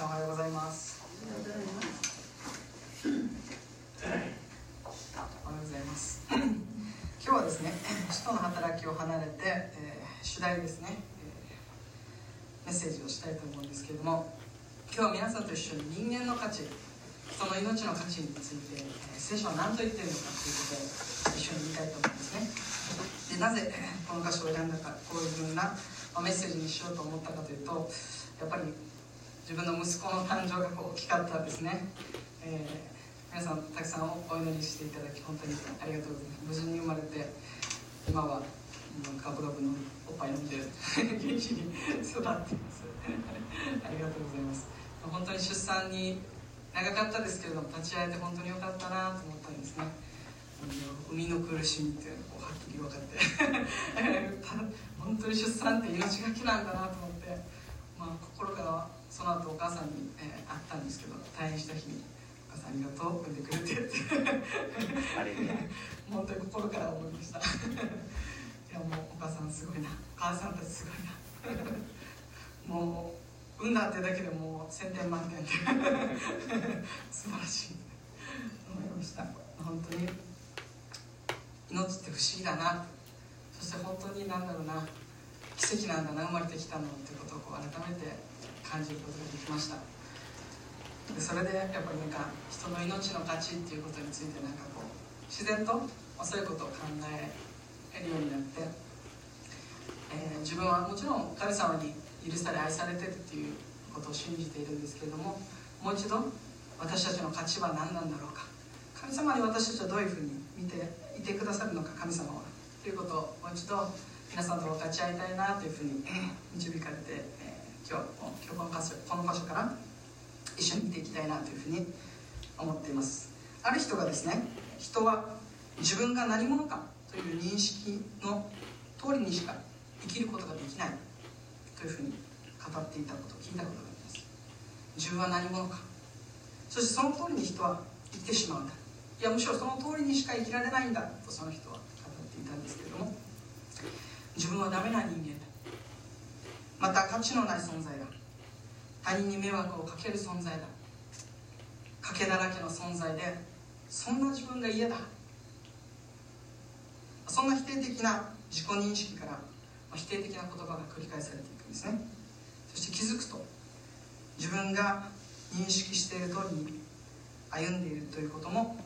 さんおはようございます。おはようございます。今日はですね使徒の働きを離れて、えー、主題ですね、えー、メッセージをしたいと思うんですけれども今日は皆さんと一緒に人間の価値その命の価値について、えー、聖書は何と言っているのかということを一緒に見たいと思うんですね。でなぜこの箇所を選んだかこういうふうなメッセージにしようと思ったかというとやっぱり自分の息子の誕生が大きかったですね、えー、皆さんたくさんお祈りしていただき本当にありがとうございます。無事に生まれて今はガブガブのおっぱい飲んで元気に育っています。ありがとうございます。本当に出産に長かったですけれども立ち会えて本当に良かったなと思ったんですね。生みの苦しみっていうのがはっきり分かって。本当に出産って命がけなんだなと思ってまあ心からその後お母さんに、えー、会ったんですけど退院した日に「お母さんありがとう産んでくれて」って本当に心から思いました。いやもうお母さんすごいな。お母さんたちすごいな。もう産んだってだけでもう1000点満点で。素晴らしい思いました。本当に命って不思議だな。そして本当に何だろうな。奇跡なんだな。生まれてきたのってことをこう改めて感じることができました。でそれでやっぱりなんか人の命の価値っていうことについてなんかこう自然と、ま、そういうことを考えるようになって、えー、自分はもちろん神様に許され愛されてるっていうことを信じているんですけれどももう一度私たちの価値は何なんだろうか。神様に私たちはどういうふうに見ていてくださるのか神様は。ということをもう一度皆さんと分かち合いたいなというふうに導かれて、今日今日この箇所この箇所から一緒に見ていきたいなというふうに思っています。ある人がですね人は自分が何者かという認識の通りにしか生きることができないというふうに語っていたことを聞いたことがあります。自分は何者か。そしてその通りに人は生きてしまうんだ。いやむしろその通りにしか生きられないんだとその人は語っていたんですけれども自分はダメな人間また価値のない存在だ。他人に迷惑をかける存在だ。賭けだらけの存在でそんな自分が嫌だ。そんな否定的な自己認識から否定的な言葉が繰り返されていくんですね。そして気づくと自分が認識している通りに歩んでいるということも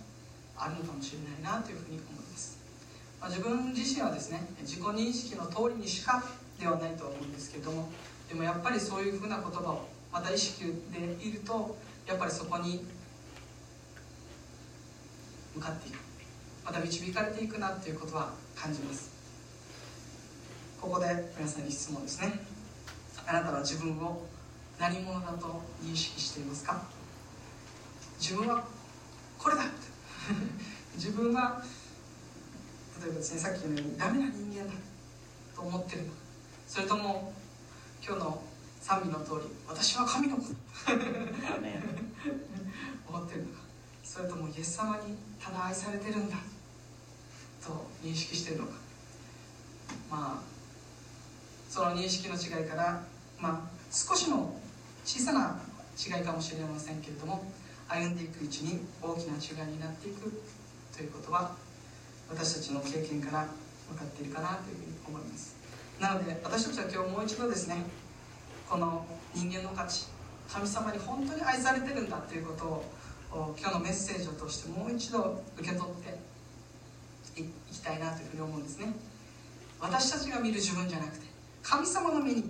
あるのかもしれないなというふうに思います、まあ、自分自身はですね自己認識の通りにしかではないと思うんですけれどもでもやっぱりそういうふうな言葉をまた意識でいるとやっぱりそこに向かっていく。また導かれていくなっていうことは感じます。ここで皆さんに質問ですね。あなたは自分を何者だと認識していますか？自分はこれだ 自分は例えばですねさっきのようにダメな人間だと思ってるのか。それとも今日の賛美の通り私は神の子。だ 思ってるのか。それともイエス様にただ愛されてるんだ。と認識してるのか。まあその認識の違いからまあ少しの小さな違いかもしれませんけれども歩んでいくうちに大きな違いになっていく。ということは私たちの経験から分かっているかなというふうに思いますなので私たちは今日もう一度ですねこの人間の価値神様に本当に愛されてるんだということを今日のメッセージを通してもう一度受け取っていきたいなというふうに思うんですね。私たちが見る自分じゃなくて神様の目に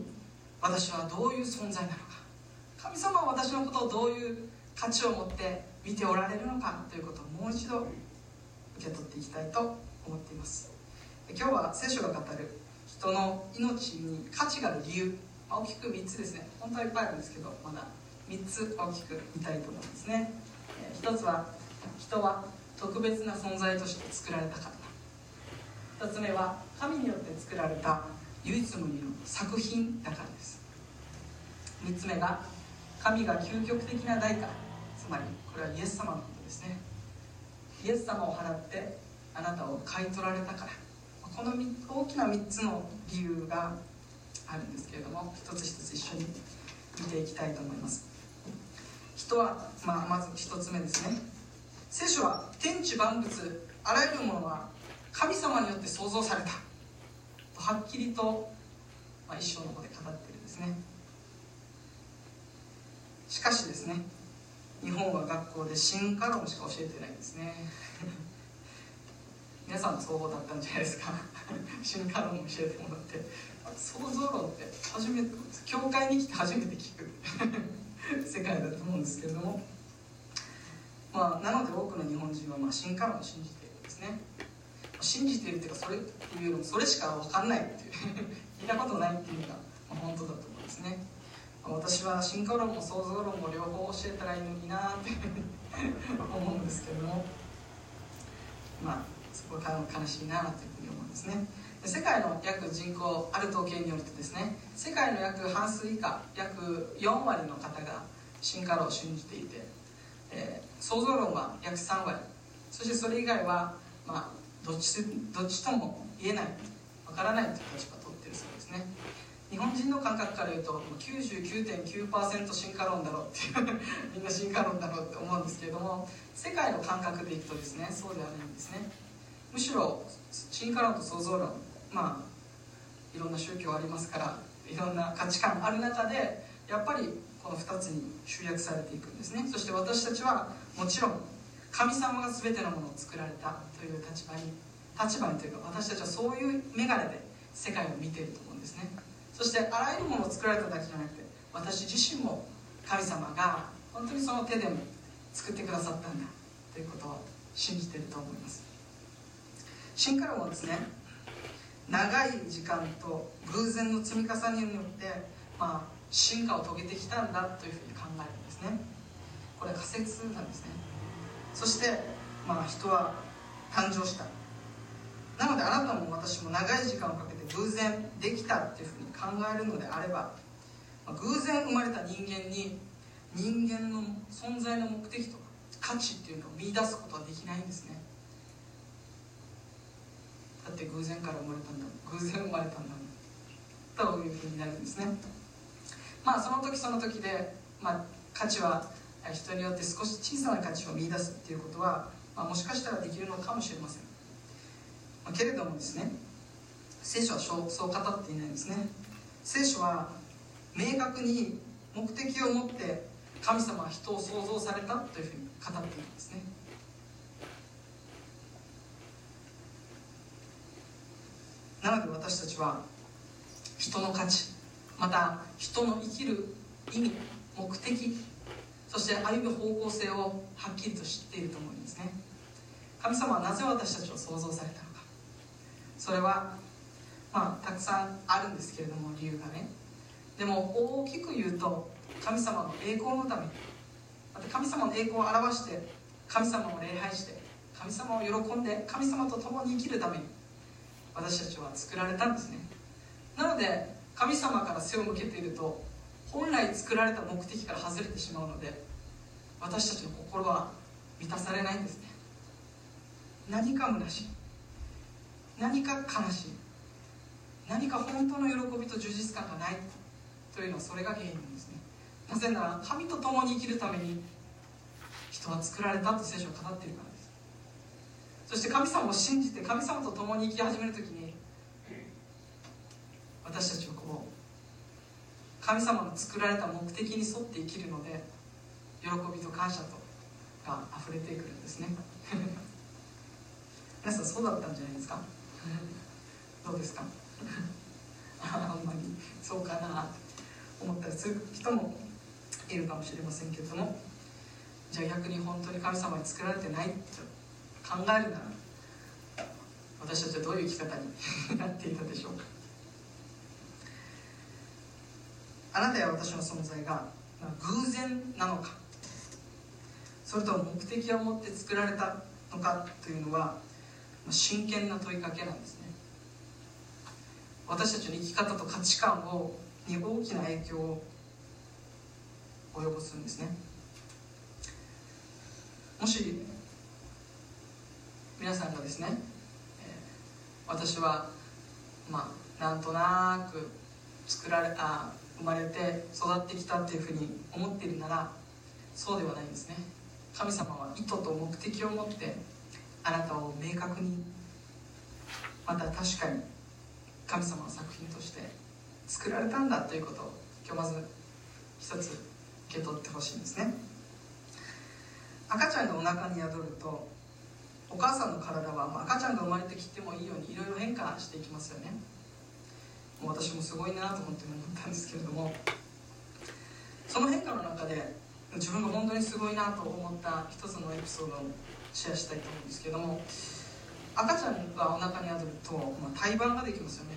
私はどういう存在なのか。神様は私のことをどういう価値を持って見ておられるのかということをもう一度受け取っていきたいと思っています。今日は聖書が語る人の命に価値がある理由、まあ、大きく3つですね。本当はいっぱいあるんですけどまだ3つ大きく見たいと思うんですね、え、1つは人は特別な存在として作られたから2つ目は神によって作られた唯一無二の作品だからです。3つ目が神が究極的な代価。つまりこれはイエス様のことですね。イエス様を払ってあなたを買い取られたから。この大きな3つの理由があるんですけれども一つ一つ一緒に見ていきたいと思います。人は、まあ、まず一つ目ですね。聖書は天地万物あらゆるものは神様によって創造された。とはっきりと、まあ、一章の方で語ってるんですね。しかしですね日本は学校で進化論しか教えてないんですね。皆さんの総合だったんじゃないですか。進化論を教えてもらって。創造論って初めて教会に来て初めて聞く。世界だと思うんですけれども。まあなので多くの日本人はまあ進化論を信じているんですね。信じているっていうかそれっていうよりもそれしか分かんないっていう。聞いたことないっていうのが、まあ、本当だと思うんですね。私は進化論も創造論も両方教えたらいいのになって 思うんですけども。まあこは悲しいなというふうに思うんですね。世界の約人口ある統計によるとですね世界の約半数以下約4割の方が進化論を信じていて、えー、創造論は約3割。そしてそれ以外はまあどっちどっちとも言えないわからないという立場を取っているそうですね。日本人の感覚から言うと99.9%進化論だろうっていう みんな進化論だろうって思うんですけれども世界の感覚でいくとですねそうではないんですね。むしろ進化論と創造論まあいろんな宗教ありますからいろんな価値観ある中でやっぱりこの2つに集約されていくんですね。そして私たちはもちろん神様が全てのものを作られたという立場に立場にというか私たちはそういう眼鏡で世界を見ていると思うんですね。そしてあらゆるものを作られただけじゃなくて私自身も神様が本当にその手でも作ってくださったんだということを信じていると思います。進化論はですね長い時間と偶然の積み重ねによって、まあ、進化を遂げてきたんだというふうに考えるんですね。これ仮説なんですね。そして、まあ、人は誕生した。なのであなたも私も長い時間をかけて偶然できたっていうふうに考えるのであれば、まあ、偶然生まれた人間に人間の存在の目的とか価値っていうのを見出すことはできないんですね。だって偶然から生まれたんだ偶然生まれたんだというふうになるんですね。まあその時その時で、まあ、価値は人によって少し小さな価値を見出すっていうことは、まあ、もしかしたらできるのかもしれません、まあ、けれどもですね聖書はそうそう語っていないんですね。聖書は明確に目的を持って神様は人を創造されたというふうに語っているんですね。なので私たちは人の価値また人の生きる意味目的そして歩む方向性をはっきりと知っていると思うんですね。神様はなぜ私たちを創造されたのか。それはまあたくさんあるんですけれども理由がね。でも大きく言うと神様の栄光のため。にまた神様の栄光を表して神様を礼拝して神様を喜んで神様と共に生きるために。私たちは作られたんですね。なので神様から背を向けていると本来作られた目的から外れてしまうので私たちの心は満たされないんですね。何か虚しい。何か悲しい。何か本当の喜びと充実感がない。というのはそれが原因なんですね。なぜなら神と共に生きるために人は作られたと聖書を語っているから。そして神様を信じて神様と共に生き始める時に私たちはこう神様の作られた目的に沿って生きるので喜びと感謝とが溢れてくるんですね。皆さんそうだったんじゃないですか？どうですか？あんまりそうかなって思ったりする人もいるかもしれませんけれどもじゃあ逆に本当に神様に作られてないと考えるなら私たちはどういう生き方に なっていたでしょうか。あなたや私の存在が偶然なのか。それとも目的を持って作られたのかというのは真剣な問いかけなんですね。私たちの生き方と価値観をに大きな影響を及ぼすんですね。もし皆さんがですね、えー、私はまあなんとなく作られあ生まれて育ってきたっていうふうに思っているならそうではないんですね。神様は意図と目的を持ってあなたを明確にまた確かに神様の作品として作られたんだということを今日まず一つ受け取ってほしいんですね。赤ちゃんがお腹に宿るとお母さんの体は、まあ、赤ちゃんが生まれてきてもいいようにいろいろ変化していきますよね。もう私もすごいなと思って思ったんですけれども。その変化の中で自分が本当にすごいなと思った一つのエピソードをシェアしたいと思うんですけども赤ちゃんがお腹に宿ると、まあ、胎盤ができますよね。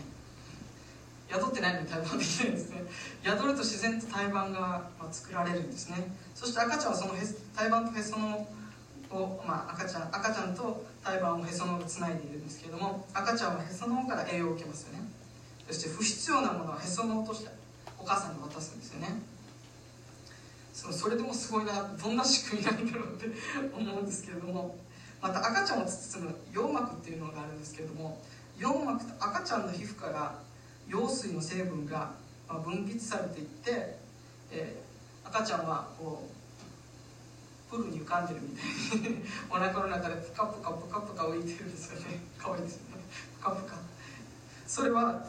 宿ってないのに胎盤できないんですね。宿ると自然と胎盤が、まあ、作られるんですね。そして赤ちゃんはそのへ胎盤とへそのを、まあ、赤ちゃん赤ちゃんと胎盤をへその緒がつないでいるんですけれども赤ちゃんはへその緒から栄養を受けますよね。そして不必要なものはへその緒としてお母さんに渡すんですよね。そのそれでもすごいなどんな仕組みなんだろうって 思うんですけれどもまた赤ちゃんを包む羊膜っていうのがあるんですけれども羊膜と赤ちゃんの皮膚から羊水の成分が分泌されていって、えー、赤ちゃんはこうプールに浮かんでるみたいにお腹の中でプカプカプカプカ浮いてるんですよね可愛いですよねプカプカ。それは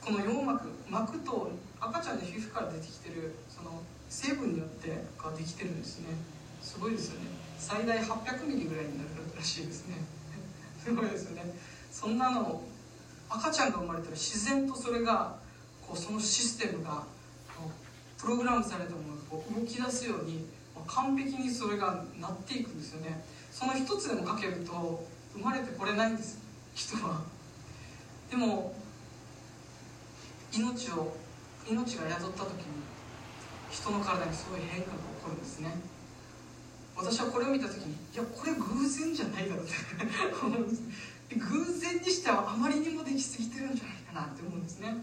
この羊膜膜と赤ちゃんの皮膚から出てきてるその成分によってができてるんですね。すごいですよね。最大800ミリぐらいになるらしいですね。すごいですよねそんなの赤ちゃんが生まれたら自然とそれがこうそのシステムがプログラムされたものがこう動き出すように完璧にそれがなっていくんですよね。その一つでもかけると生まれてこれないんです人は。でも命を命が宿った時に人の体にすごい変化が起こるんですね。私はこれを見た時にいやこれ偶然じゃないだろうって思うんです。偶然にしてはあまりにもできすぎてるんじゃないかなって思うんですね。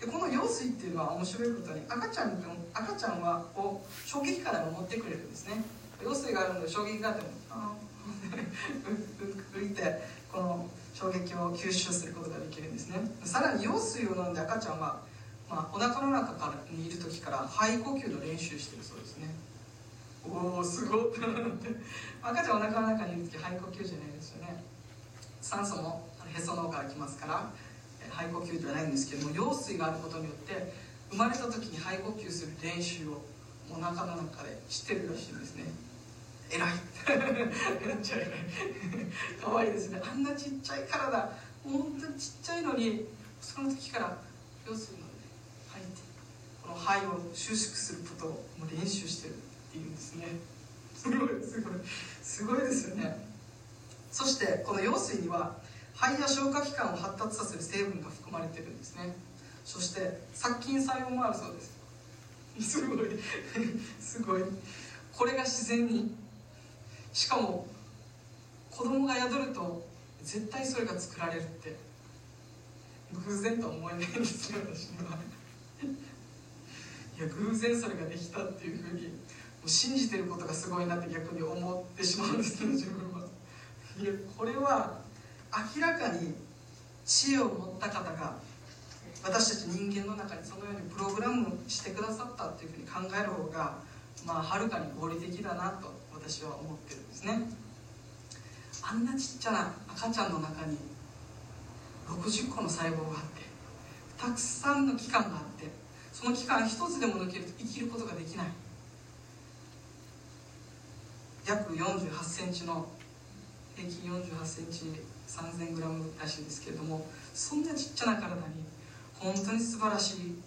でこの羊水っていうのは面白いことに赤ちゃん赤ちゃんはを衝撃から守ってくれるんですね。羊水があるので衝撃があってもああ 浮いてこの衝撃を吸収することができるんですね。さらに羊水を飲んで赤ちゃんはまあ、お腹の中からにいる時から肺呼吸の練習してるそうですね。おおすごっ 赤ちゃんお腹の中にいる時肺呼吸じゃないですよね。酸素もへその緒から来ますから肺呼吸じゃないんですけども羊水があることによって生まれた時に肺呼吸する練習をお腹の中でしてるらしいんですね。偉いめっちゃ偉い可愛いですね。あんなちっちゃい体。本当にちっちゃいのにその時から羊水のこの肺を収縮することを練習してるっていうんですね。すごいすごいすごいですよね。そしてこの羊水には肺や消化器官を発達させる成分が含まれてるんですね。そして殺菌作用もあるそうです。すごい。すごい。これが自然に。しかも子供が宿ると絶対それが作られるって。偶然とは思えないんですよ私には。いや偶然それができたっていうふうにもう信じてることがすごいなって逆に思ってしまうんですけど自分は。いやこれは明らかに知恵を持った方が私たち人間の中にそのようにプログラムしてくださったっていうふうに考える方がまあはるかに合理的だなと私は思ってるんですね。あんなちっちゃな赤ちゃんの中に60個の細胞があってたくさんの器官があってその器官一つでも抜けると生きることができない。約4 8センチの平均4 8センチ3 0 0 0グラムらしいんですけれどもそんなちっちゃな体に本当に素晴らしい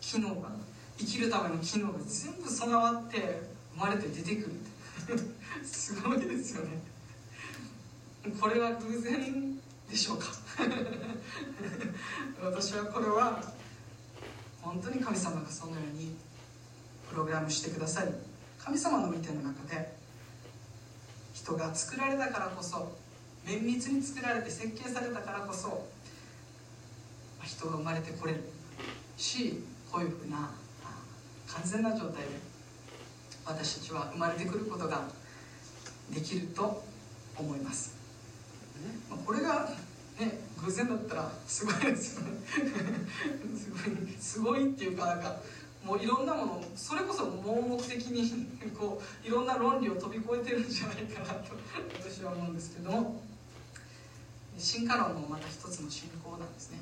機能が生きるための機能が全部備わって生まれて出てくる。て すごいですよね。これは偶然でしょうか。私はこれは本当に神様がそのようにプログラムしてくださり神様の見ての中で人が作られたからこそ綿密に作られて設計されたからこそ人が生まれてこれる。しこういうふうな完全な状態で私たちは生まれてくることができると思います。これがね偶然だったらすごいですよね。すごいすごいっていうかなんかもういろんなものそれこそ盲目的にこういろんな論理を飛び越えてるんじゃないかなと私は思うんですけども。進化論もまた一つの信仰なんですね。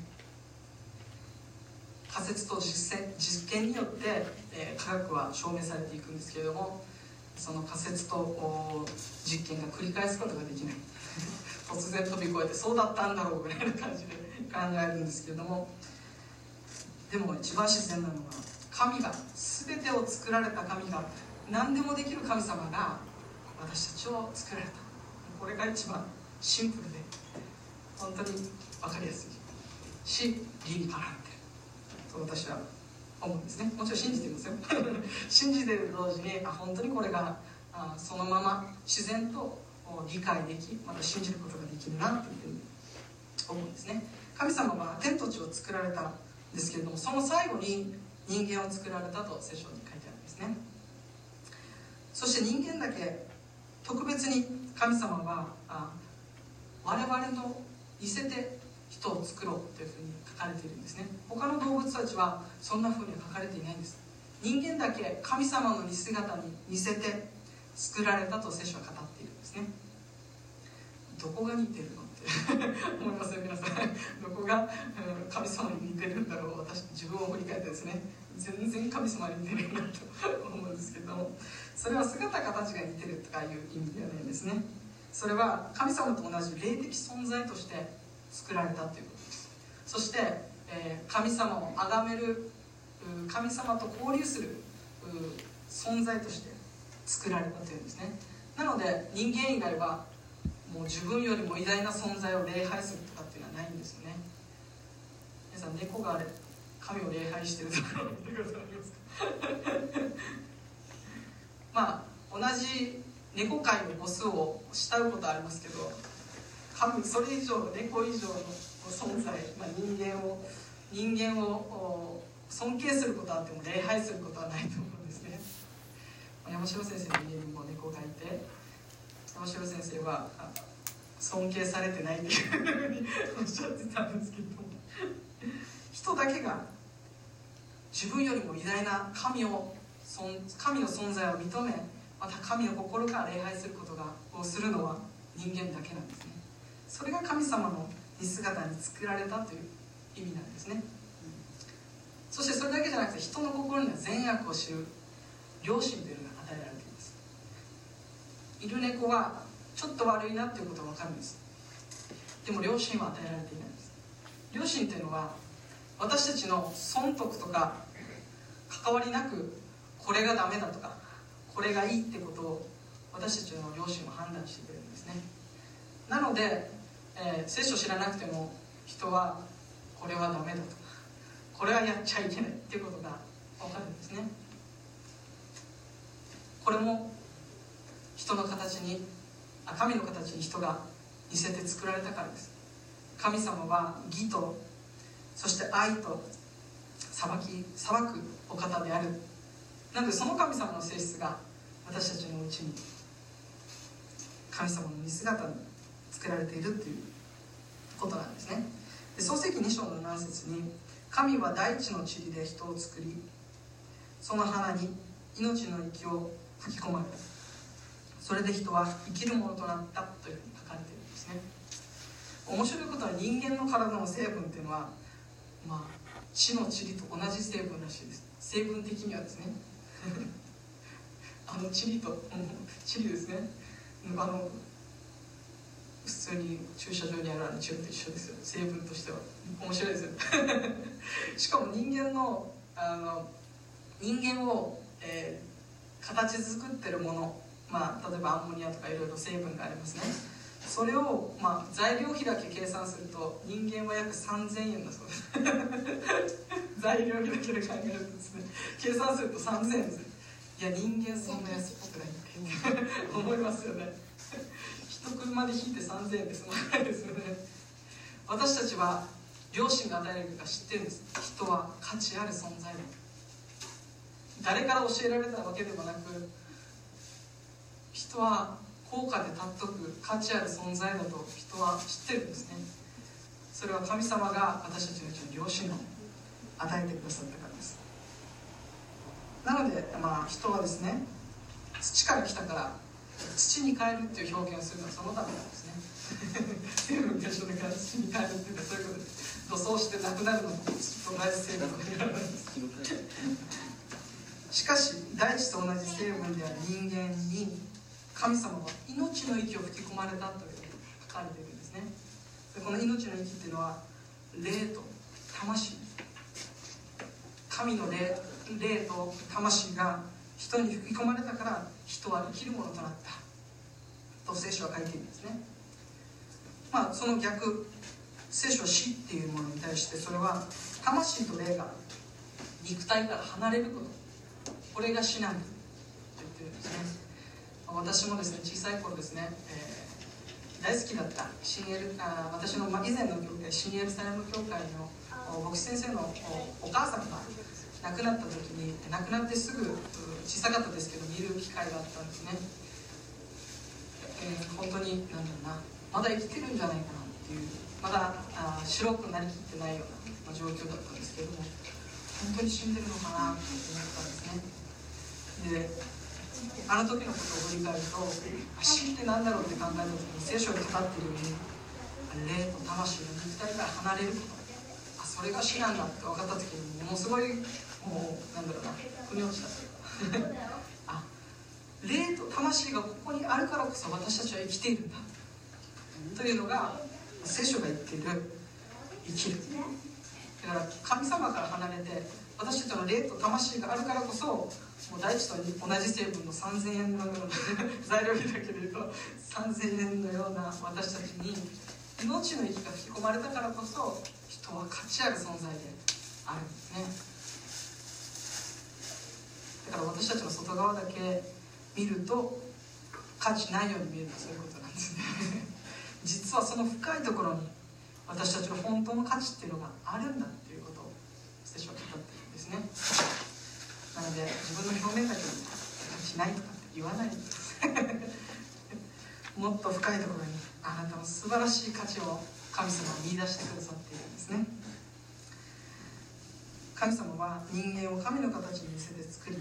仮説と実践実験によって、え、科学は証明されていくんですけれどもその仮説と実験が繰り返すことができない。突然飛び越えてそうだったんだろうぐらいな感じで 考えるんですけれども。でも一番自然なのは神が全てを作られた神が何でもできる神様が私たちを作られた。これが一番シンプルで本当に分かりやすい。し理にかなってると私は思うんですね。もちろん信じてますよ。信じていると同時にあ本当にこれがあそのまま自然と理解できまた信じることができるなというふうに思うんですね。神様は天と地を作られたんですけれどもその最後に人間を作られたと聖書に書いてあるんですね。そして人間だけ特別に神様はあ我々の似せて人を作ろうというふうに書かれているんですね。他の動物たちはそんなふうには書かれていないんです。人間だけ神様の似姿に似せて作られたと聖書は語っているんですね。どこが似てるのって 思いますよ皆さん。どこが神様に似てるんだろう。私自分を振り返ってですね。全然神様に似てるなと思うんですけども。それは姿形が似てるとかいう意味ではないんですね。それは神様と同じ霊的存在として作られたということです。そして、えー、神様を崇める神様と交流する存在として作られたというんですね。なので人間以外はもう自分よりも偉大な存在を礼拝するとかっていうのはないんですよね。皆さん猫があれ神を礼拝してるところ見てください。ますかまあ同じ猫界のボスを慕うことありますけど神それ以上猫以上の存在、まあ、人間を人間を尊敬することはあっても礼拝することはないと思うんですね。山城先生の家にも猫がいて山城先生は尊敬されてないっていうふうにおっしゃってたんですけど人だけが自分よりも偉大な神を神の存在を認めまた神の心から礼拝することがをするのは人間だけなんですね。それが神様の似姿に作られたという意味なんですね、そしてそれだけじゃなくて人の心には善悪を知る良心というのが与えられています。犬猫はちょっと悪いなっていうことが分かるんです。でも良心は与えられていないんです。良心というのは私たちの損得とか関わりなくこれがダメだとかこれがいいってことを私たちの両親は判断してくれるんですね。なので、えー、聖書を知らなくても人はこれはダメだと。かこれはやっちゃいけないっていうことが分かるんですね。これも人の形にあ神の形に人が似せて作られたからです。神様は義とそして愛と裁き裁くお方である。なのでその神様の性質が私たちのうちに神様の見姿に作られているということなんですね。で創世記2章の7節に神は大地の塵で人を作りその花に命の息を吹き込まれた。それで人は生きるものとなったというふうに書かれているんですね。面白いことは人間の体の成分っていうのはまあ地の塵と同じ成分らしいです。成分的にはですね あのチリと、うん、チリですね。あの普通に駐車場にあるあのチリと一緒ですよ。成分としては。面白いですしかも人間のあの人間を、えー、形作ってるものまあ例えばアンモニアとかいろいろ成分がありますね。それを、まあ、材料費だけ計算すると人間は約3000円だそうです。材料費だけで考えるとですね計算すると3000円です。いや人間そんな安っぽくないって思いますよね。一車で引いて3000円ですもないですよね。私たちは両親が与えるか知ってるんです。人は価値ある存在だ。誰から教えられたわけでもなく人は高価で尊く価値ある存在だと人は知ってるんですね。それは神様が私たちのうちの両親を与えてくださったからです。なので、まあ、人はですね土から来たから土に変えるっていう表現をするのはそのためなんですね。成分と一緒だから土に変えるっていうのはそういうことです。土葬してなくなるのも土と同じ成分を選ぶんで。すしかし大地と同じ成分である人間に神様は命の息を吹き込まれたという書かれているんですね。でこの命の息っていうのは霊と魂神の霊霊と魂が人に吹き込まれたから人は生きるものとなった。と聖書は書いているんですね。まあその逆聖書は死っていうものに対してそれは魂と霊が肉体から離れること。これが死なんだと言ってるんですね。私もですね小さい頃ですね、えー、大好きだった新エルあ私の以前の新エルサレム教会の牧師先生のお母さんが亡くなった時に亡くなってすぐ小さかったですけど見る機会があったんですね、えー、本当に何だろうなまだ生きてるんじゃないかなっていうまだあ白くなりきってないような、まあ、状況だったんですけども本当に死んでるのかなって思ったんですね。であの時のことを振り返ると死って何だろうって考えた時に聖書が語っているように霊と魂の肉体から離れることあそれが死なんだって分かった時にものすごいもうなんだろうな腑に落ちた。あ霊と魂がここにあるからこそ私たちは生きているんだというのが聖書が言っている生きる。だから神様から離れて私たちの霊と魂があるからこそもう大地と同じ成分の3000円のような 材料費だけで言うと3000円のような私たちに命の息が吹き込まれたからこそ人は価値ある存在であるんですね。だから私たちの外側だけ見ると価値ないように見えるそういうことなんですね。実はその深いところに私たちの本当の価値っていうのがあるんだっていうことを聖書は語ってるんですね。なので自分の表面だけに価値ないとかって言わないんです もっと深いところにあなたの素晴らしい価値を神様は見出してくださっているんですね。神様は人間を神の形に見せて作り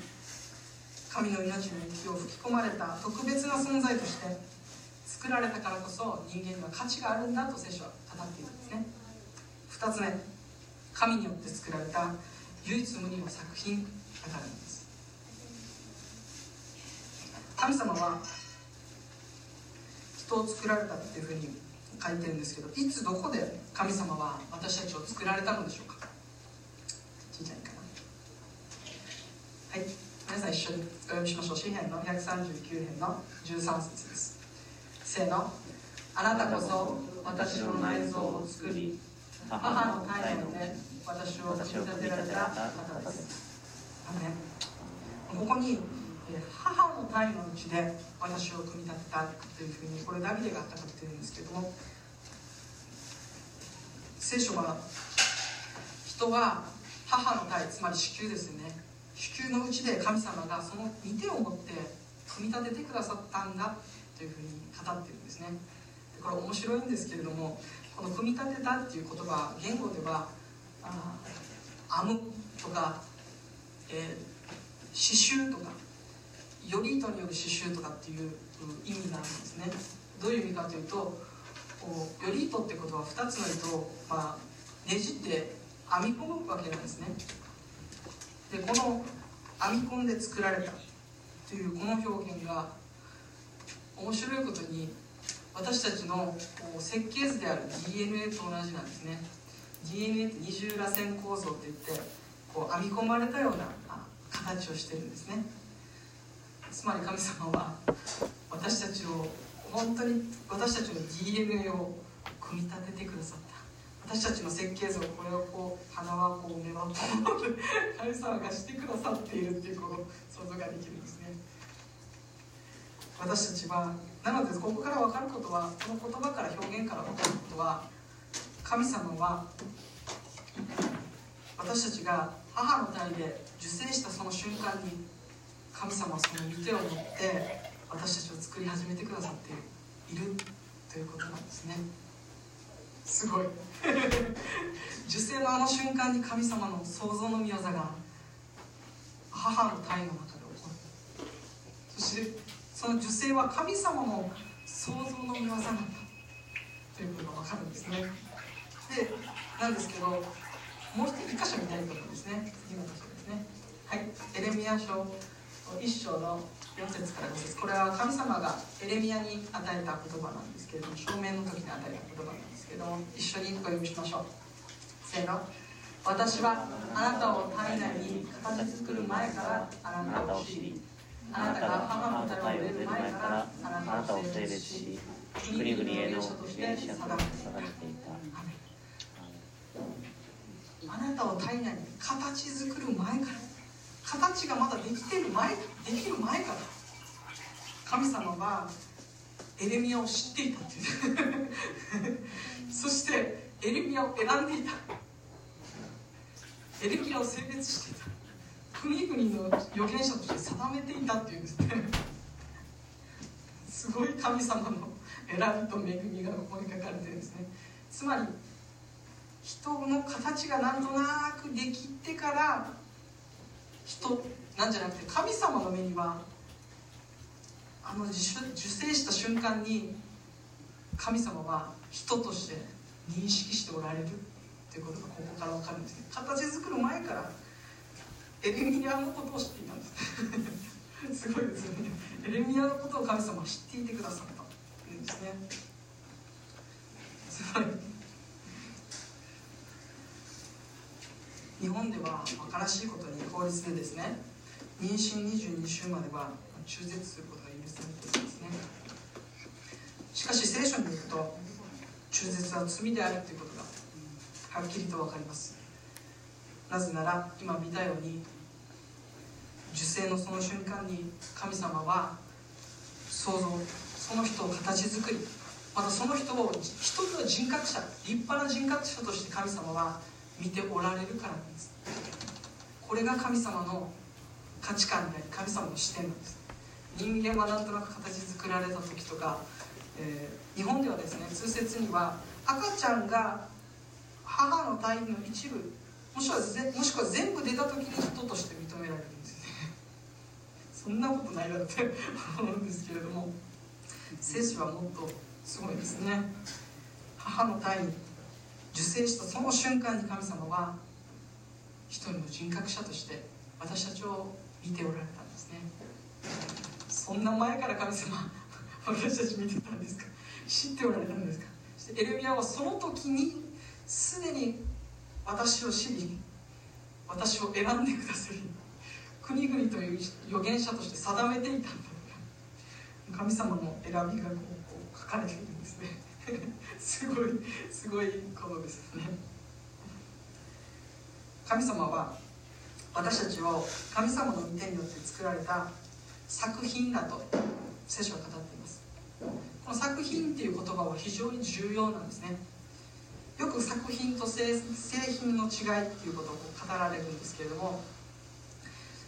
神の命の息を吹き込まれた特別な存在として作られたからこそ人間には価値があるんだと聖書は語っているんですね。2つ目神によって作られた唯一無二の作品。だからなんです。神様は人を作られたっていうふうに書いてるんですけどいつどこで神様は私たちを作られたのでしょうか？ちいちゃいかな？はい。皆さん一緒にお読みしましょう。詩篇の139編の13節です。せーの。あなたこそ私の内臓を作り母の体内で私を組み立てられた方です。ここに母の体のうちで私を組み立てたというふうにこれダビデが語ってるんですけども聖書は人は母の体つまり子宮ですよね。地球のうちで神様がその見てを持って組み立ててくださったんだというふうに語ってるんですね。これ面白いんですけれどもこの組み立てたっていう言葉言語ではあ編むとか、えー、刺繍とかより糸による刺繍とかっていう意味があるんですね。どういう意味かというとより糸ってことは2つの糸を、まあ、ねじって編み込むわけなんですね。でこの編み込んで作られたというこの表現が面白いことに私たちの設計図である DNA と同じなんですね。DNA って二重らせん構造っていってこう編み込まれたような形をしてるんですね。つまり神様は私たちを本当に私たちの DNA を組み立ててくださった。私たちの設計図をこれをこう鼻はこう目はこう神様がしてくださっているっていうことを想像ができるんですね。私たちはなのでここから分かることはこの言葉から表現から分かることは神様は私たちが母の体で受精したその瞬間に神様はその御手を持って私たちを作り始めてくださっているということなんですね。すごい。受精のあの瞬間に神様の創造の御業が母の体の中で起こる。そしてその受精は神様の創造の御業なんだ。ということが分かるんですね。でなんですけどもう一箇所見たいと思うんですね。次の箇所ですね。はい。エレミア書1章の4節から5節。これは神様がエレミアに与えた言葉なんですけれども証明の時に与えた言葉なんですけども一緒にお読みしましょう。せーの。私はあなたを体内に形作る前からあなたを知りあなたが母の体を入れる前からあなたを性別し国々への原として定めていた。あなたを体内に形作る前から形がまだできてる前できる前から神様はエレミアを知っていたって そしてエレミアを選んでいた。エレミアを性別していた。国々の預言者として定めていたっていうんですね。すごい神様の選びと恵みがここに書かれてるんですね。つまり人の形がなんとなくできてから人なんじゃなくて神様の目にはあの受精した瞬間に神様は人として認識しておられるっていうことがここから分かるんですね。形作る前からエレミアのことを知っていたんです。すごいですよね。エレミアのことを神様は知っていてくださったんですね。すごい。日本では悲しいことに法律でですね妊娠22週までは中絶することが許されていますね。しかし聖書によると中絶は罪であるということがはっきりと分かります。なぜなら今見たように受精のその瞬間に神様は創造その人を形作りまたその人を一人の人格者立派な人格者として神様は見ておられるからなんです。これが神様の価値観であり神様の視点なんです。人間はなんとなく形作られた時とか、えー、日本ではですね通説には赤ちゃんが母の体の一部もしくはもしくは全部出た時に人として認められるんですよね。そんなことないだって 思うんですけれども聖書はもっとすごいですね。母の体に受精したその瞬間に神様は一人の人格者として私たちを見ておられたんですね。そんな前から神様 私たち見てたんですか？知っておられたんですか？そしてエルミアはその時にすでに私を知り私を選んでくださり国々という預言者として定めていたんだ神様の選びがこう書かれているんですね。すごいすごいことですね。神様は私たちを神様の御手によって作られた作品だと聖書は語っています。この作品っていう言葉は非常に重要なんですね。よく作品と製品の違いっていうことを語られるんですけれども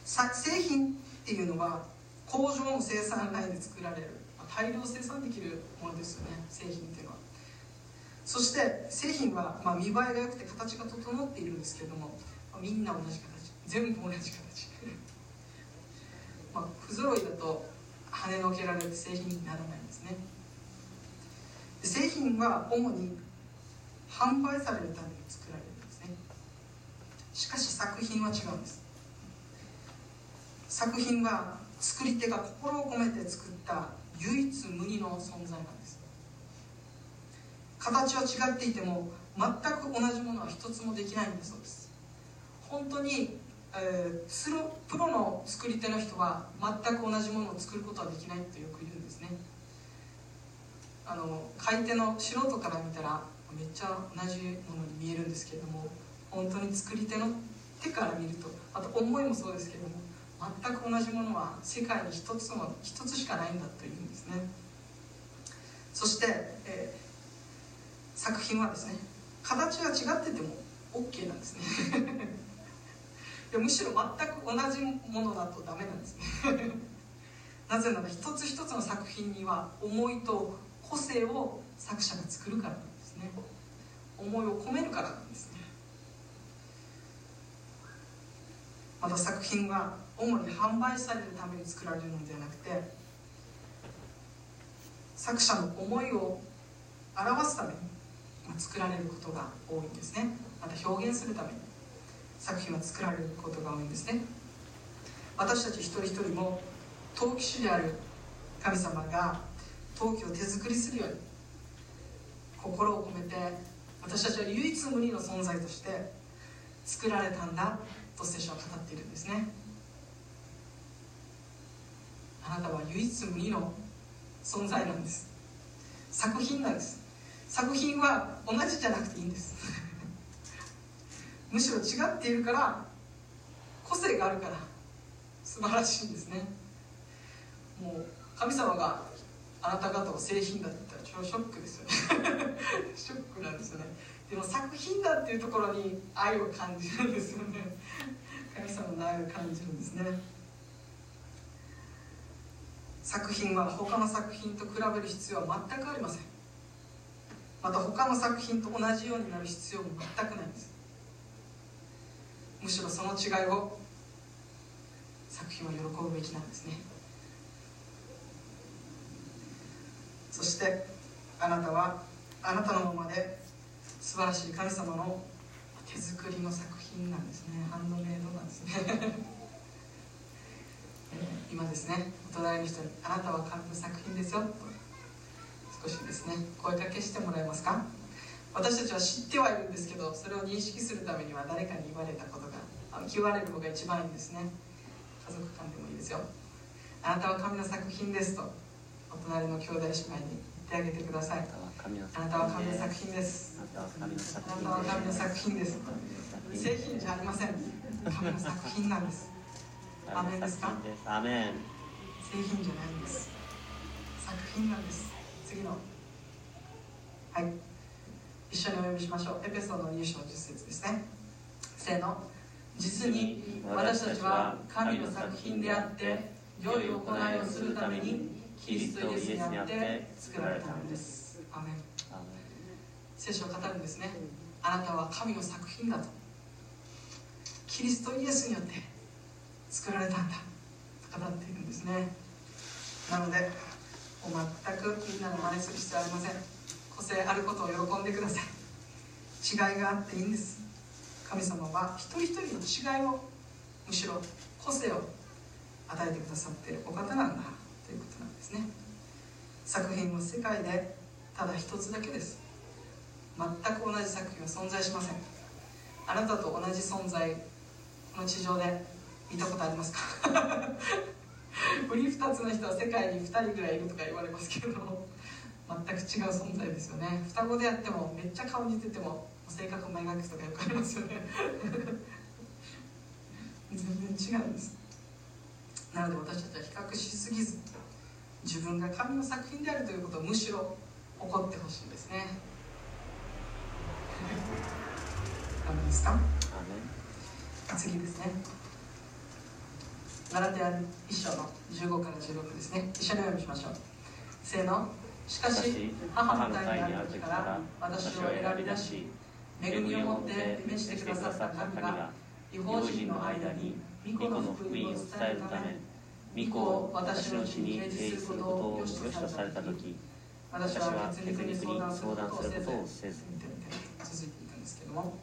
製品っていうのは工場の生産ラインで作られる大量生産できるものですよね。製品っていうのは。そして製品は、まあ、見栄えが良くて形が整っているんですけれども、まあ、みんな同じ形。全部同じ形。まあ不揃いだと跳ねのけられる製品にならないんですね。製品は主に販売されるために作られるんですね。しかし作品は違うんです。作品は作り手が心を込めて作った唯一無二の存在なんです。形は違っていても全く同じものは一つもできないんだそうです。本当に、えー、プロの作り手の人は全く同じものを作ることはできないってよく言うんですね。あの買い手の素人から見たらめっちゃ同じものに見えるんですけれども本当に作り手の手から見るとあと思いもそうですけれども全く同じものは世界に一つも一つしかないんだというんですね。そして、えー、作品はですね形が違ってても OK なんですね。いやむしろ全く同じものだとダメなんですね。なぜなら一つ一つの作品には思いと個性を作者が作るからなんですね。思いを込めるからなんですね。また作品は主に販売されるために作られるのではなくて作者の思いを表すために作られることが多いんですね。また表現するために。作品は作られることが多いんですね。私たち一人一人も陶器師である神様が陶器を手作りするように心を込めて私たちは唯一無二の存在として作られたんだと聖書は語っているんですね。あなたは唯一無二の存在なんです。作品なんです。作品は同じじゃなくていいんです。むしろ違っているから個性があるから素晴らしいんですね。もう神様があなた方を製品だって言ったら超ショックですよね。ショックなんですよね。でも作品だっていうところに愛を感じるんですよね。神様の愛を感じるんですね。作品は他の作品と比べる必要は全くありません。また他の作品と同じようになる必要も全くないんです。むしろその違いを作品は喜ぶべきなんですね。そしてあなたはあなたのままで素晴らしい神様の手作りの作品なんですね。ハンドメイドなんですね。今ですねお隣の人に「あなたは神の作品ですよ」少しですね声かけしてもらえますか？私たちは知ってはいるんですけどそれを認識するためには誰かに言われたことが言われるのが一番いいんですね。家族間でもいいですよ。あなたは神の作品ですとお隣の兄弟姉妹に言ってあげてください。あなたは神の作品です。あなたは神の作品です。製品じゃありません神の作品なんです。アメン。です。かアメン。製品じゃないんです。作品なんです次の。はい。一緒にお読みしましょう。エペソの2章10節ですね。せーの。実に私たちは神の作品であって良い行いをするためにキリストイエスにあって作られたのです。アメン。聖書を語るんですね。あなたは神の作品だと。キリストイエスによって作られたんだ。と語っているんですね。なので全くみんなの真似する必要ありません。個性あることを喜んでください。違いがあっていいんです。神様は一人一人の違いをむしろ個性を与えてくださっているお方なんだということなんですね。作品は世界でただ一つだけです。全く同じ作品は存在しません。あなたと同じ存在この地上で見たことありますか？振り二つの人は世界に2人ぐらいいるとか言われますけれども全く違う存在ですよね。双子であってもめっちゃ顔似てても性格前書きとかよくありますよね。全然違うんです。なので私たちは比較しすぎず自分が神の作品であるということをむしろ誇ってほしいですね。ダメですか？次ですねガラテア一章の15から16ですね。一緒にお読みしましょう。せーの。しかし母の体にある時から私を選び出し恵みを持って召してくださった神が違法人の間に御子の福音を伝えるため御子を私のうちに提示することを良しとされた時私は別にに相談することをせず続いていくんですけども。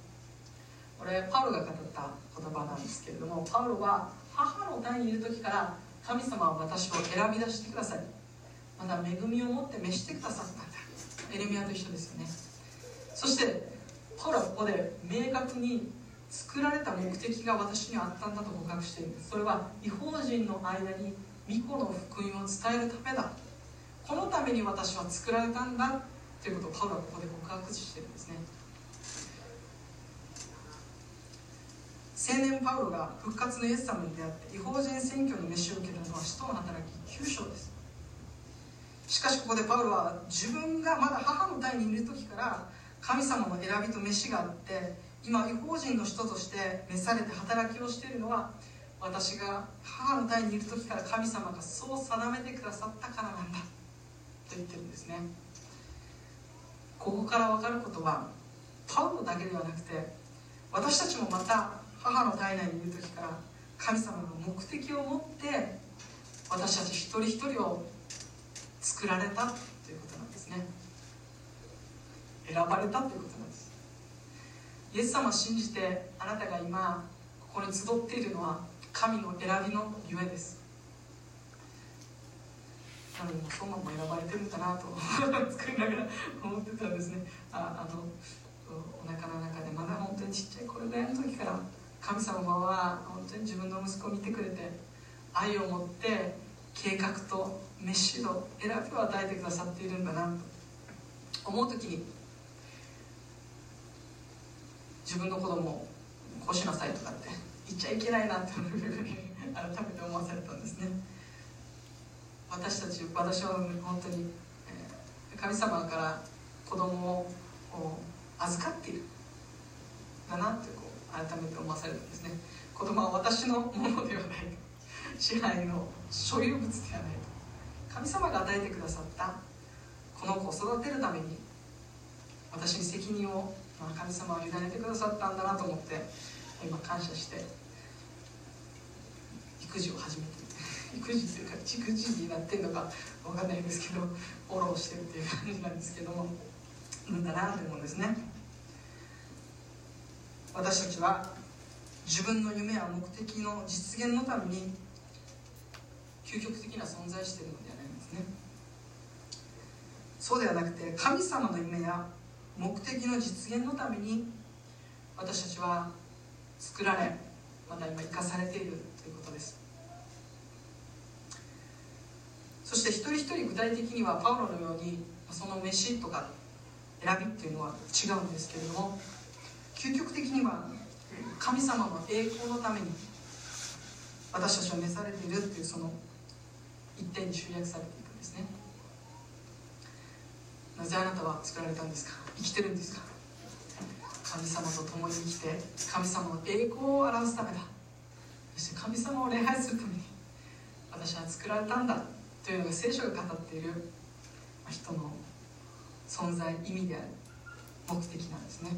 これパウロが語った言葉なんですけれどもパウロは母の胎にいる時から神様は私を選び出してください。また恵みを持って召してくださったんだ。エレミアと一緒ですよね。そしてパウロはここで明確に作られた目的が私にあったんだと告白している。それは違法人の間に御子の福音を伝えるためだ。このために私は作られたんだ。ということをパウロはここで告白してるんですね。青年パウロが復活のイエス様に出会って違法人選挙に召しを受けたのは使徒の働き9章です。しかしここでパウロは自分がまだ母の体にいる時から神様の選びと召しがあって今違法人の人として召されて働きをしているのは私が母の体にいる時から神様がそう定めてくださったからなんだと言ってるんですね。ここから分かることはパウロだけではなくて私たちもまた母の体内にいる時から神様の目的を持って私たち一人一人を作られたということなんですね。選ばれたということなんです。イエス様を信じてあなたが今ここに集っているのは神の選びのゆえです。なのでもそんなも選ばれてるんだなと作りながら思ってたんですね。ああのお腹の中でまだ本当にちっちゃいこれぐらいの時から。神様は本当に自分の息子を見てくれて愛を持って計画とメッシ度選びを与えてくださっているんだなと。思う時に自分の子供をこうしなさいとかって言っちゃいけないなって改めて思わされたんですね。私たち私は本当に、神様から子供を預かっている。だなってこう改めて思わされるんですね。子供は私のものではない。支配の所有物ではない神様が与えてくださったこの子を育てるために私に責任を、まあ、神様は委ねてくださったんだなと思って今感謝して育児を始めて。育児というか育児になってるのか分かんないんですけどフォローしてるっていう感じなんですけども。うんだなと思うんですね。私たちは自分の夢や目的の実現のために究極的な存在しているのではないんですね。そうではなくて神様の夢や目的の実現のために私たちは作られまた今生かされているということです。そして一人一人具体的にはパウロのようにその飯とか選びっていうのは違うんですけれども究極的には神様の栄光のために私たちは召されているっていうその一点に集約されていくんですね。なぜあなたは作られたんですか？生きてるんですか？神様と共に生きて神様の栄光を表すためだ。そして神様を礼拝するために私は作られたんだ。というのが聖書が語っている人の存在意味である目的なんですね。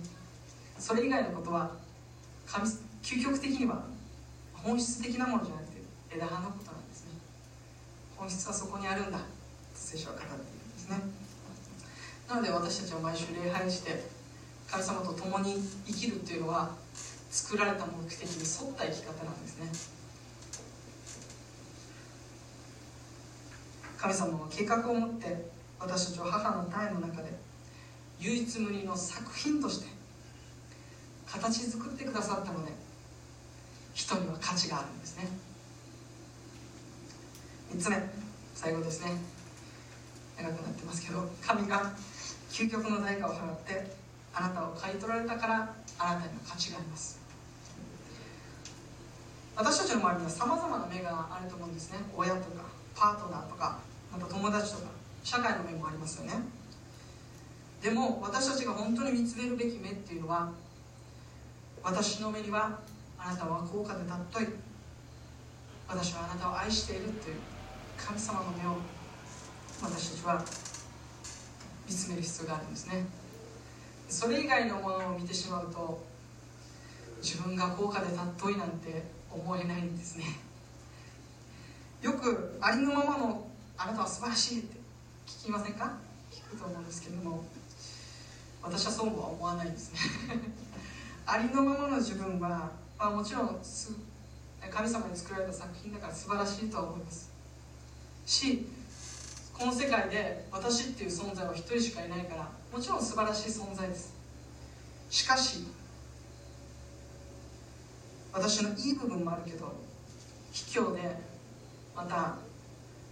それ以外のことは神究極的には本質的なものじゃなくて枝葉のことなんですね。本質はそこにあるんだと聖書は語っているんですね。なので私たちは毎週礼拝して神様と共に生きるというのは作られた目的に沿った生き方なんですね。神様は計画を持って私たちを母の体の中で唯一無二の作品として形作ってくださったので人には価値があるんですね。3つ目最後ですね。長くなってますけど神が究極の代価を払ってあなたを買い取られたからあなたには価値があります。私たちの周りにはさまざまな目があると思うんですね。親とかパートナーとかまた友達とか社会の面もありますよね。でも私たちが本当に見つめるべき目っていうのは私の目にはあなたは高価で尊い。私はあなたを愛しているという神様の目を私たちは見つめる必要があるんですね。それ以外のものを見てしまうと自分が高価で尊いなんて思えないんですね。よくありのままのあなたは素晴らしいって聞きませんか？聞くと思うんですけども私はそうは思わないですね。ありのままの自分は、まあ、もちろん神様に作られた作品だから素晴らしいとは思います。しこの世界で私っていう存在は一人しかいないからもちろん素晴らしい存在です。しかし私のいい部分もあるけど卑怯でまた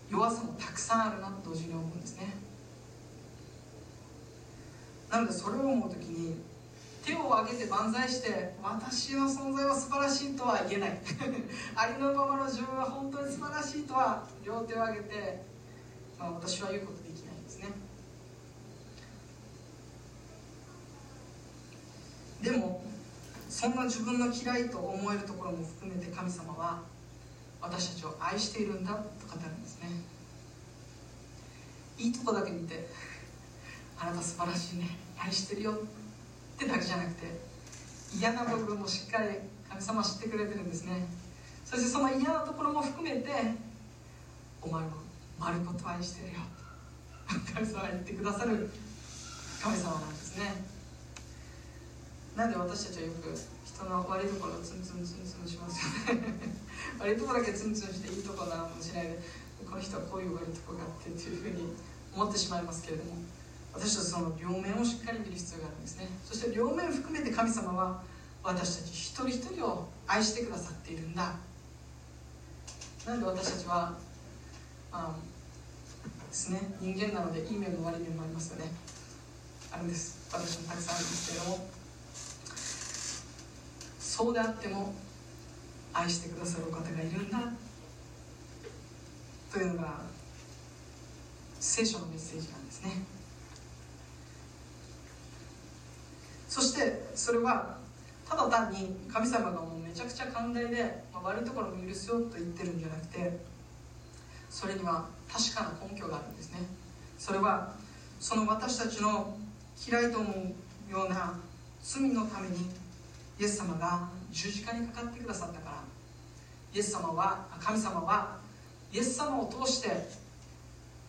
弱さもたくさんあるなと同時に思うんですね。なのでそれを思う時に手を挙げて万歳して私の存在は素晴らしいとは言えない。ありのままの自分は本当に素晴らしいとは両手を挙げて、まあ、私は言うことできないんですね。でもそんな自分の嫌いと思えるところも含めて神様は私たちを愛しているんだと語るんですね。いいとこだけ見てあなた素晴らしいね。愛してるよ。ってだけじゃなくて嫌な部分もしっかり神様知ってくれてるんですね。そしてその嫌なところも含めてお前は丸ごと愛してるよ。と神様は言ってくださる。神様なんですね。なんで私たちはよく人の悪いところをツンツンツンツンしますよね。悪いところだけツンツンしていいところなもしれない。でこの人はこういう悪いところがあってっていうふうに思ってしまいますけれども。私たちその両面をしっかり見る必要があるんですね。そして両面含めて神様は私たち一人一人を愛してくださっているんだ。なんで私たちは、あ、ですね人間なのでいい面も悪い面もありますよね。あるんです。私もたくさんあるんですけれども。そうであっても愛してくださるお方がいるんだ。というのが聖書のメッセージなんですね。そしてそれはただ単に神様がもうめちゃくちゃ寛大で、まあ、悪いところも許すよと言ってるんじゃなくてそれには確かな根拠があるんですね。それはその私たちの嫌いと思うような罪のためにイエス様が十字架にかかってくださったからイエス様は神様はイエス様を通して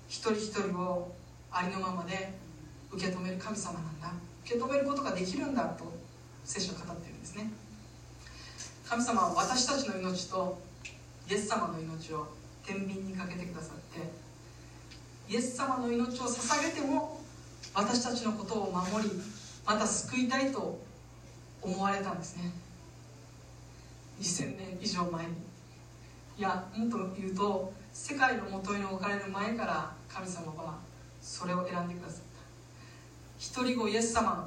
一人一人をありのままで受け止める神様なんだ。受け止めることができるんだと聖書を語ってるんですね。神様は私たちの命とイエス様の命を天秤にかけてくださってイエス様の命を捧げても私たちのことを守りまた救いたいと思われたんですね。2000年以上前に。いやもっと言うと世界のもとに置かれる前から神様はそれを選んでくださった。一人子イエス様。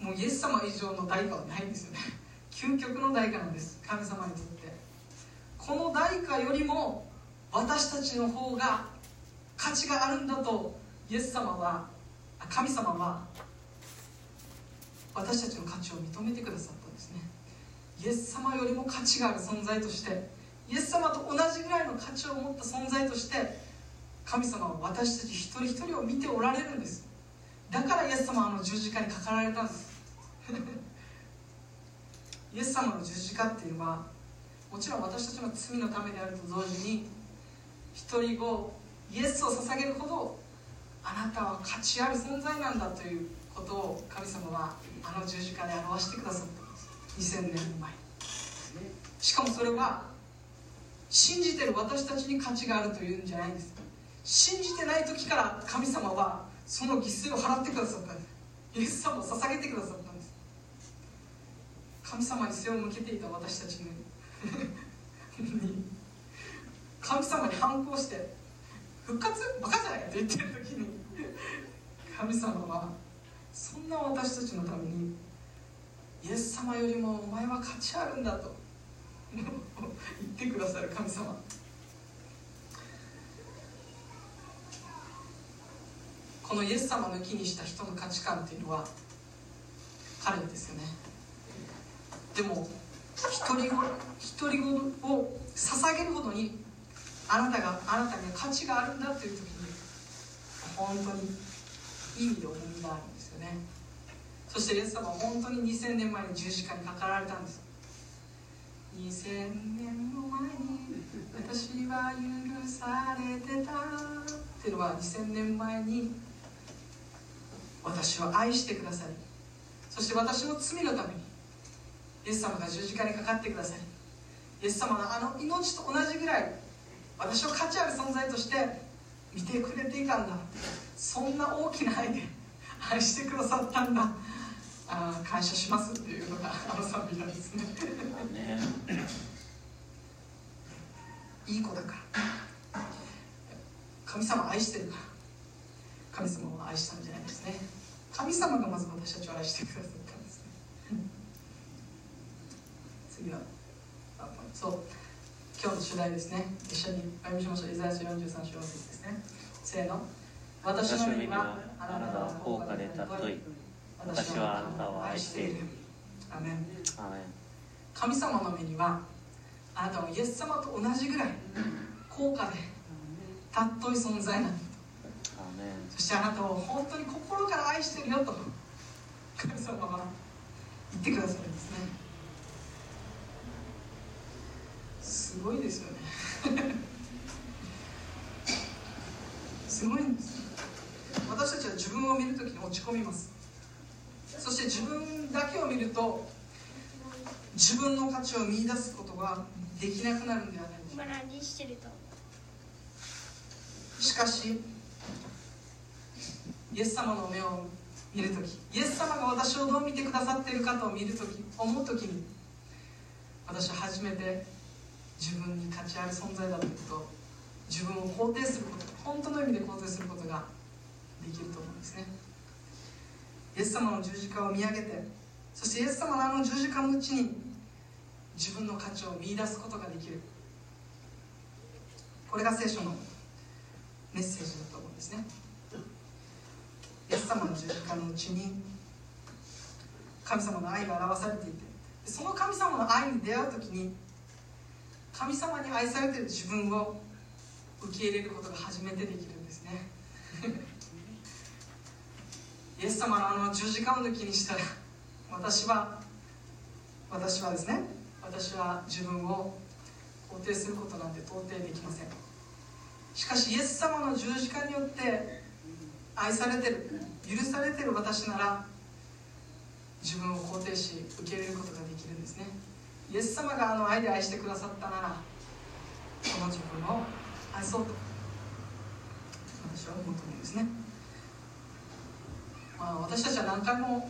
もうイエス様以上の代価はないんですよね。究極の代価なんです。神様にとって。この代価よりも私たちの方が価値があるんだとイエス様は神様は私たちの価値を認めてくださったんですね。イエス様よりも価値がある存在としてイエス様と同じぐらいの価値を持った存在として神様は私たち一人一人を見ておられるんです。だからイエス様はあの十字架にかかられたんです。イエス様の十字架っていうのはもちろん私たちの罪のためであると同時に一人後イエスを捧げるほどあなたは価値ある存在なんだということを神様はあの十字架で表してくださったんです。2000年前。しかもそれは信じてる私たちに価値があるというんじゃないんです信じてない時から神様はその犠牲を払ってくださったんです。イエス様を捧げてくださったんです。神様に背を向けていた私たちに。神様に反抗して復活バカじゃないって言ってる時に神様はそんな私たちのためにイエス様よりもお前は価値あるんだと言ってくださる神様。このイエス様抜きにした人の価値観っていうのは彼ですよね。でも独り子独り子を捧げるほどにあなたがあなたには価値があるんだという時に本当にいい意味で重みがあるんですよね。そしてイエス様は本当に2000年前に十字架にかかられたんです。2000年も前に私は許されてたっていうのは2000年前に私を愛してくださりそして私の罪のためにイエス様が十字架にかかってくださりイエス様のあの命と同じぐらい私を価値ある存在として見てくれていたんだ。そんな大きな愛で愛してくださったんだ。あ感謝しますっていうのがあの賛美なんですね。いい子だから。神様愛してるから神様を愛したんじゃないですね。神様がまず私たちを愛してくださったんですね。次はそう。今日の主題ですね。一緒にお読みしましょう。イザヤ書43章4節ですね。せーの。私の目はあなたは高価で尊い。私はあなたを愛している。アメン。神様の目にはあなたはイエス様と同じぐらい高価で尊い存在なんだそしてあなたを本当に心から愛してるよと神様は言ってくださるんですね。すごいですよね。すごいんです私たちは自分を見るときに落ち込みます。そして自分だけを見ると自分の価値を見出すことができなくなるんではないでしょうか。しかしイエス様の目を見るときイエス様が私をどう見てくださっているかと見るとき思うときに私は初めて自分に価値ある存在だということ自分を肯定すること本当の意味で肯定することができると思うんですね。イエス様の十字架を見上げてそしてイエス様のあの十字架のうちに自分の価値を見いだすことができる。これが聖書のメッセージだと思うんですね。イエス様の十字架のうちに神様の愛が表されていてその神様の愛に出会う時に神様に愛されている自分を受け入れることが初めてできるんですね。イエス様のあの十字架を抜きにしたら私は私はですね私は自分を肯定することなんて到底できません。しかしイエス様の十字架によって愛されてる許されてる私なら自分を肯定し受け入れることができるんですね。イエス様があの愛で愛してくださったならその自分を愛そうと私は思うと思うんですね、まあ、私たちは何回も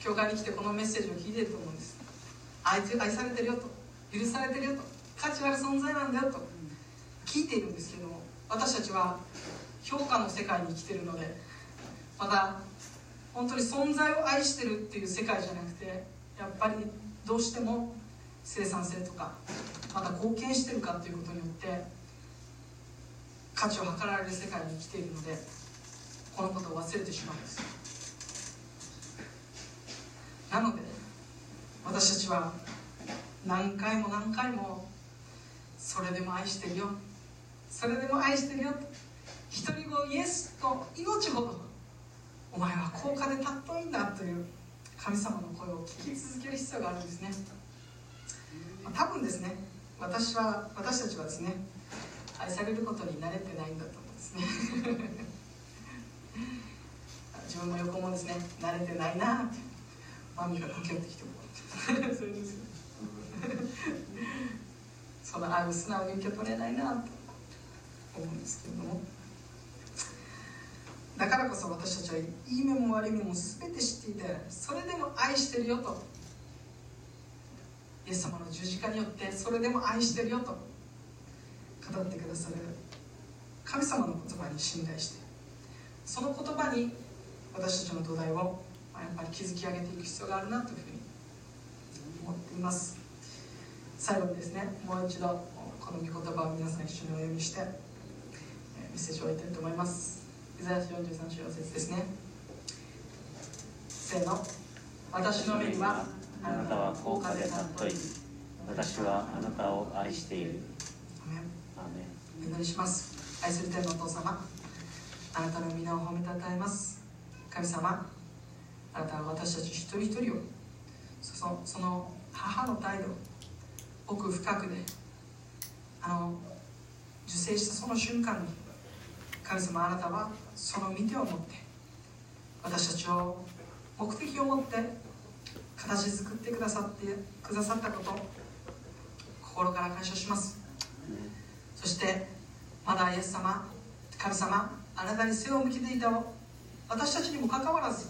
教会に来てこのメッセージを聞いていると思うんです。愛愛されてるよと。許されてるよと。価値ある存在なんだよと。聞いているんですけども私たちは評価の世界に生きてるのでまた本当に存在を愛してるっていう世界じゃなくてやっぱりどうしても生産性とかまた貢献してるかっていうことによって価値を測られる世界に生きているのでこのことを忘れてしまうんです。なので私たちは何回も何回もそれでも愛してるよ。それでも愛してるよ。一人子イエスと命ほどお前は高価で尊いんだという神様の声を聞き続ける必要があるんですね、まあ、多分ですね私は私たちはですね愛されることに慣れてないんだと思うんですね。自分の横もですね慣れてないな。ってマミが駆け寄ってきて。も それですその愛を素直に受け取れないなと思うんですけれどもだからこそ私たちはいい面も悪い面も全て知っていてそれでも愛してるよと。イエス様の十字架によってそれでも愛してるよと語ってくださる。神様の言葉に信頼してその言葉に私たちの土台をやっぱり築き上げていく必要があるなというふうに思っています。最後にですねもう一度この御言葉を皆さん一緒にお読みしてメッセージを終えたいと思います。イザヤ書43章4節ですね。せーの。私の目にはあなたは高価で尊い私はあなたを愛している。お祈りします。愛する天のお父様あなたの皆を褒めたたえます。神様あなたは私たち一人一人をそのその母の態度奥深くであの受精したその瞬間に神様あなたはその見てを持って私たちを目的を持って形作ってくださってくださったこと心から感謝します。そしてまだイエス様神様あなたに背を向けていた私たちにもかかわらず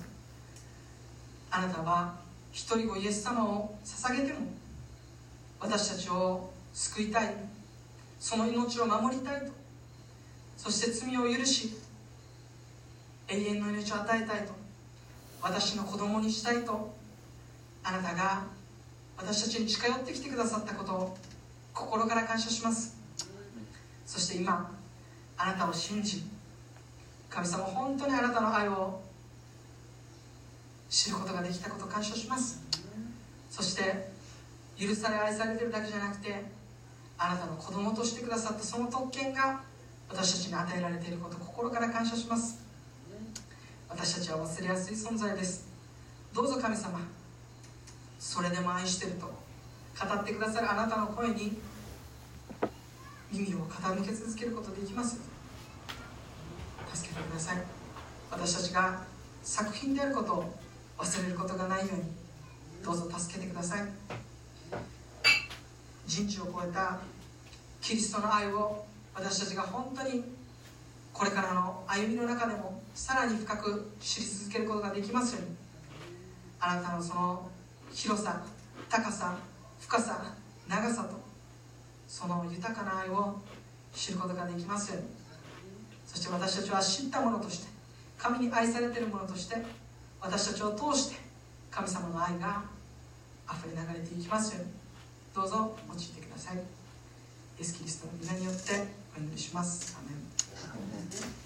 あなたは一人子イエス様を捧げても私たちを救いたいその命を守りたいとそして罪を許し永遠の命を与えたいと。私の子供にしたいと。あなたが私たちに近寄ってきてくださったことを心から感謝します。そして今あなたを信じ神様本当にあなたの愛を知ることができたこと感謝します。そして許され愛されてるだけじゃなくてあなたの子供としてくださったその特権が私たちに与えられていること心から感謝します。私たちは忘れやすい存在です。どうぞ神様それでも愛してると語ってくださるあなたの声に耳を傾け続けることができます。助けてください。私たちが作品であることを忘れることがないようにどうぞ助けてください。人知を超えたキリストの愛を私たちが本当にこれからの歩みの中でもさらに深く知り続けることができますように。あなたのその広さ高さ深さ長さとその豊かな愛を知ることができますように。そして私たちは知ったものとして神に愛されているものとして私たちを通して神様の愛が溢れ流れていきますように。どうぞ用いてください。イエス・キリストの皆によってお祈りします。アメン。